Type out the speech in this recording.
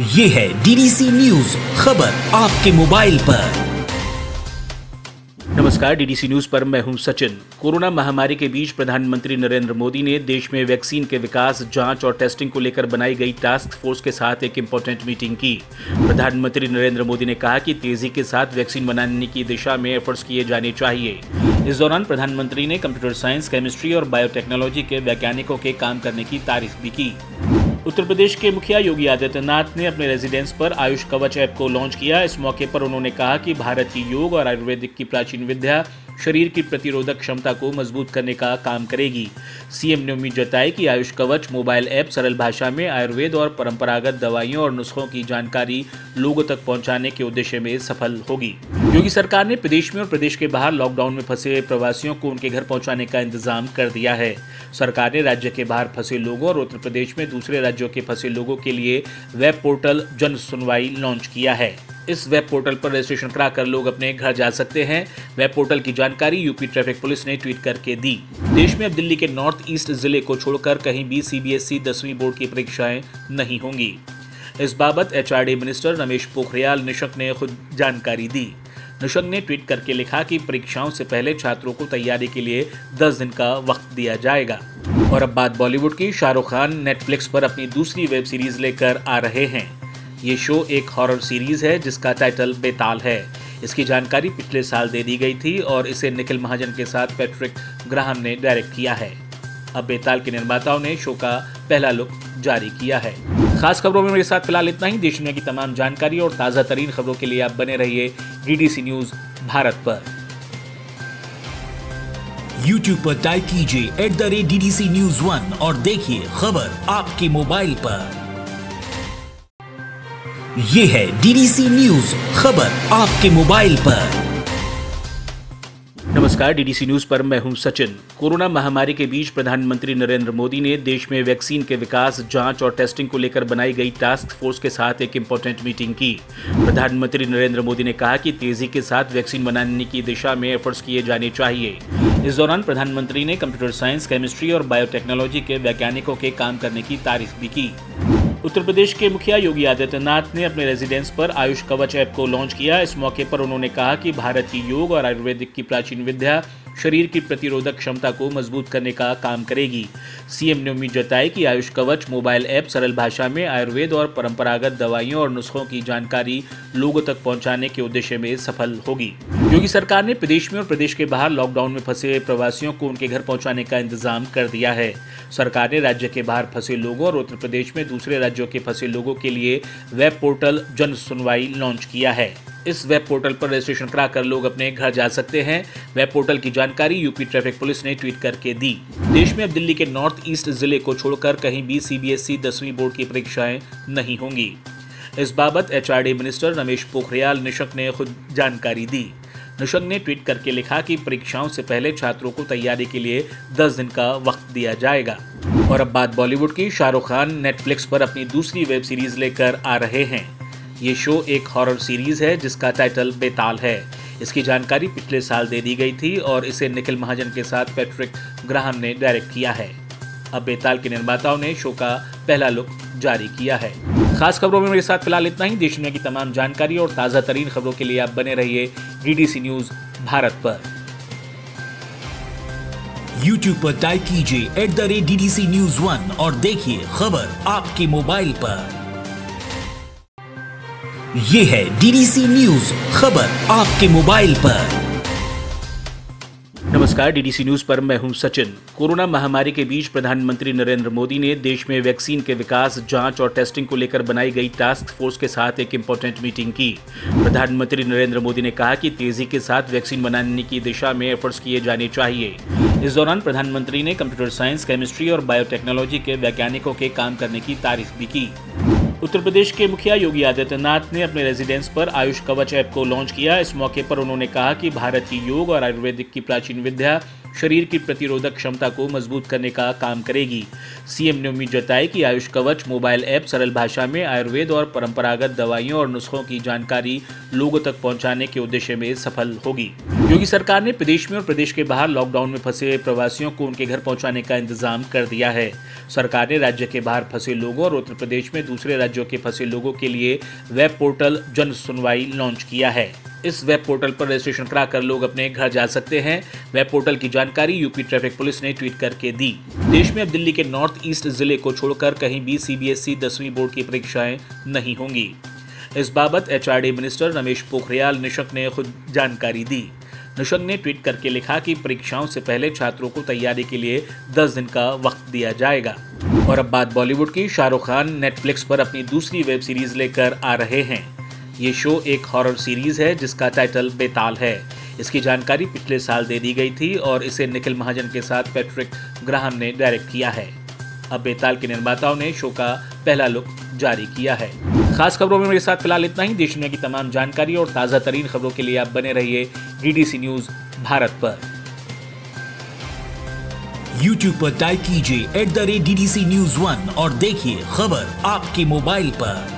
ये है DDC news खबर आपके मोबाइल पर। नमस्कार डीडीसी न्यूज़ पर मैं हूँ सचिन। कोरोना महामारी के बीच प्रधानमंत्री नरेंद्र मोदी ने देश में वैक्सीन के विकास, जाँच और टेस्टिंग को लेकर बनाई गई टास्क फोर्स के साथ एक इम्पोर्टेंट मीटिंग की। प्रधानमंत्री नरेंद्र मोदी ने कहा कि तेज़ी के साथ वैक्सीन बनाने की दिशा में एफर्ट्स किए जाने चाहिए। इस दौरान प्रधानमंत्री ने कंप्यूटर साइंस केमिस्ट्री और बायोटेक्नोलॉजी के वैज्ञानिकों के काम करने की तारीफ़ भी की। उत्तर प्रदेश के मुखिया योगी आदित्यनाथ ने अपने रेजिडेंस पर आयुष कवच ऐप को लॉन्च किया। इस मौके पर उन्होंने कहा कि भारत की योग और आयुर्वेदिक की प्राचीन विद्या शरीर की प्रतिरोधक क्षमता को मज़बूत करने का काम करेगी। सीएम ने उम्मीद जताई कि आयुष कवच, मोबाइल ऐप, सरल भाषा में आयुर्वेद और परंपरागत दवाइयों और नुस्खों की जानकारी लोगों तक पहुँचाने के उद्देश्य में सफल होगी। योगी सरकार ने प्रदेश में और प्रदेश के बाहर लॉकडाउन में फंसे प्रवासियों को उनके घर पहुँचाने का इंतज़ाम कर दिया है। सरकार ने राज्य के बाहर फंसे लोगों और उत्तर प्रदेश में दूसरे राज्यों के फंसे लोगों के लिए वेब पोर्टल जन सुनवाई लॉन्च किया है। इस वेब पोर्टल पर रजिस्ट्रेशन कराकर लोग अपने घर जा सकते हैं। वेब पोर्टल की जानकारी यूपी ट्रैफ़िक पुलिस ने ट्वीट करके दी। देश में अब दिल्ली के नॉर्थ ईस्ट ज़िले को छोड़कर कहीं भी सीबीएसई दसवीं बोर्ड की परीक्षाएँ नहीं होंगी। इस बाबत एचआरडी मिनिस्टर रमेश पोखरियाल निशंक ने खुद जानकारी दी। निशंक ने ट्वीट करके लिखा कि परीक्षाओं से पहले छात्रों को तैयारी के लिए 10 दिन का वक्त दिया जाएगा। और अब बात बॉलीवुड की, शाहरुख खान नेटफ्लिक्स पर अपनी दूसरी वेब सीरीज़ लेकर आ रहे हैं। ये शो एक हॉरर सीरीज़ है, जिसका टाइटल बेताल है। इसकी जानकारी पिछले साल दे दी गई थी और इसे निखिल महाजन के साथ पैट्रिक ग्राहम ने डायरेक्ट किया है। अब बेताल के निर्माताओं ने शो का पहला लुक जारी किया है। खास खबरों में मेरे साथ फ़िलहाल इतना ही। देश दुनिया की तमाम जानकारी और ताज़ा तरीन खबरों के लिए आप बने रहिए डीडीसी न्यूज़ भारत पर। YouTube पर टाइप कीजिए at the rate D news one और देखिए खबर आपके मोबाइल पर। ये है डीडीसी न्यूज़ खबर आपके मोबाइल पर। नमस्कार डीडीसी न्यूज़ पर मैं हूँ सचिन। कोरोना महामारी के बीच प्रधानमंत्री नरेंद्र मोदी ने देश में वैक्सीन के विकास, जाँच और टेस्टिंग को लेकर बनाई गई टास्क फोर्स के साथ एक इम्पोर्टेंट मीटिंग की। प्रधानमंत्री नरेंद्र मोदी ने कहा कि तेज़ी के साथ वैक्सीन बनाने की दिशा में एफर्ट्स किए जाने चाहिए। इस दौरान प्रधानमंत्री ने कंप्यूटर साइंस केमिस्ट्री और बायोटेक्नोलॉजी के वैज्ञानिकों के काम करने की तारीफ़ भी की। उत्तर प्रदेश के मुखिया योगी आदित्यनाथ ने अपने रेजिडेंस पर आयुष कवच ऐप को लॉन्च किया। इस मौके पर उन्होंने कहा कि भारत की योग और आयुर्वेदिक की प्राचीन विद्या शरीर की प्रतिरोधक क्षमता को मज़बूत करने का काम करेगी। सीएम ने उम्मीद जताई कि आयुष कवच, मोबाइल ऐप, सरल भाषा में आयुर्वेद और परंपरागत दवाइयों और नुस्खों की जानकारी लोगों तक पहुँचाने के उद्देश्य में सफल होगी। योगी सरकार ने प्रदेश में और प्रदेश के बाहर लॉकडाउन में फंसे प्रवासियों को उनके घर पहुँचाने का इंतज़ाम कर दिया है। सरकार ने राज्य के बाहर फंसे लोगों और उत्तर प्रदेश में दूसरे राज्यों के फंसे लोगों के लिए वेब पोर्टल जन सुनवाई लॉन्च किया है। इस वेब पोर्टल पर रजिस्ट्रेशन कराकर लोग अपने घर जा सकते हैं। वेब पोर्टल की जानकारी यूपी ट्रैफ़िक पुलिस ने ट्वीट करके दी। देश में अब दिल्ली के नॉर्थ ईस्ट ज़िले को छोड़कर कहीं भी सीबीएसई दसवीं बोर्ड की परीक्षाएँ नहीं होंगी। इस बाबत एचआरडी मिनिस्टर रमेश पोखरियाल निशंक ने खुद जानकारी दी। निशंक ने ट्वीट करके लिखा कि परीक्षाओं से पहले छात्रों को तैयारी के लिए 10 दिन का वक्त दिया जाएगा। और अब बात बॉलीवुड की, शाहरुख खान नेटफ्लिक्स पर अपनी दूसरी वेब सीरीज़ लेकर आ रहे हैं। ये शो एक हॉरर सीरीज़ है, जिसका टाइटल बेताल है। इसकी जानकारी पिछले साल दे दी गई थी और इसे निखिल महाजन के साथ पैट्रिक ग्राहम ने डायरेक्ट किया है। अब बेताल के निर्माताओं ने शो का पहला लुक जारी किया है। खास खबरों में मेरे साथ फ़िलहाल इतना ही। देश दुनिया की तमाम जानकारी और ताज़ा तरीन खबरों के लिए आप बने रहिए डीडीसी न्यूज़ भारत पर। YouTube पर टाइप कीजिए at the rate D news one और देखिए खबर आपके मोबाइल पर। ये है डीडीसी न्यूज़ खबर आपके मोबाइल पर। नमस्कार डीडीसी न्यूज़ पर मैं हूँ सचिन। कोरोना महामारी के बीच प्रधानमंत्री नरेंद्र मोदी ने देश में वैक्सीन के विकास, जाँच और टेस्टिंग को लेकर बनाई गई टास्क फोर्स के साथ एक इम्पोर्टेंट मीटिंग की। प्रधानमंत्री नरेंद्र मोदी ने कहा कि तेज़ी के साथ वैक्सीन बनाने की दिशा में एफर्ट्स किए जाने चाहिए। इस दौरान प्रधानमंत्री ने कंप्यूटर साइंस केमिस्ट्री और बायोटेक्नोलॉजी के वैज्ञानिकों के काम करने की तारीफ़ भी की। उत्तर प्रदेश के मुखिया योगी आदित्यनाथ ने अपने रेजिडेंस पर आयुष कवच ऐप को लॉन्च किया। इस मौके पर उन्होंने कहा कि भारत की योग और आयुर्वेदिक की प्राचीन विद्या शरीर की प्रतिरोधक क्षमता को मज़बूत करने का काम करेगी। सीएम ने उम्मीद जताई कि आयुष कवच, मोबाइल ऐप, सरल भाषा में आयुर्वेद और परंपरागत दवाइयों और नुस्खों की जानकारी लोगों तक पहुँचाने के उद्देश्य में सफल होगी। योगी सरकार ने प्रदेश में और प्रदेश के बाहर लॉकडाउन में फंसे प्रवासियों को उनके घर पहुँचाने का इंतज़ाम कर दिया है। सरकार ने राज्य के बाहर फंसे लोगों और उत्तर प्रदेश में दूसरे राज्यों के फंसे लोगों के लिए वेब पोर्टल जन सुनवाई लॉन्च किया है। इस वेब पोर्टल पर रजिस्ट्रेशन कराकर लोग अपने घर जा सकते हैं। वेब पोर्टल की जानकारी यूपी ट्रैफ़िक पुलिस ने ट्वीट करके दी। देश में अब दिल्ली के नॉर्थ ईस्ट ज़िले को छोड़कर कहीं भी सीबीएसई दसवीं बोर्ड की परीक्षाएँ नहीं होंगी। इस बाबत एचआरडी मिनिस्टर रमेश पोखरियाल निशंक ने खुद जानकारी दी। निशंक ने ट्वीट करके लिखा कि परीक्षाओं से पहले छात्रों को तैयारी के लिए 10 दिन का वक्त दिया जाएगा। और अब बात बॉलीवुड की, शाहरुख खान नेटफ्लिक्स पर अपनी दूसरी वेब सीरीज़ लेकर आ रहे हैं। ये शो एक हॉरर सीरीज़ है, जिसका टाइटल बेताल है। इसकी जानकारी पिछले साल दे दी गई थी और इसे निखिल महाजन के साथ पैट्रिक ग्राहम ने डायरेक्ट किया है। अब बेताल के निर्माताओं ने शो का पहला लुक जारी किया है। खास खबरों में मेरे साथ फ़िलहाल इतना ही। देश दुनिया की तमाम जानकारी और ताज़ा तरीन खबरों के लिए आप बने रहिए डीडीसी न्यूज़ भारत पर। YouTube पर टाइप कीजिए at the rate D news one और देखिए खबर आपके मोबाइल पर।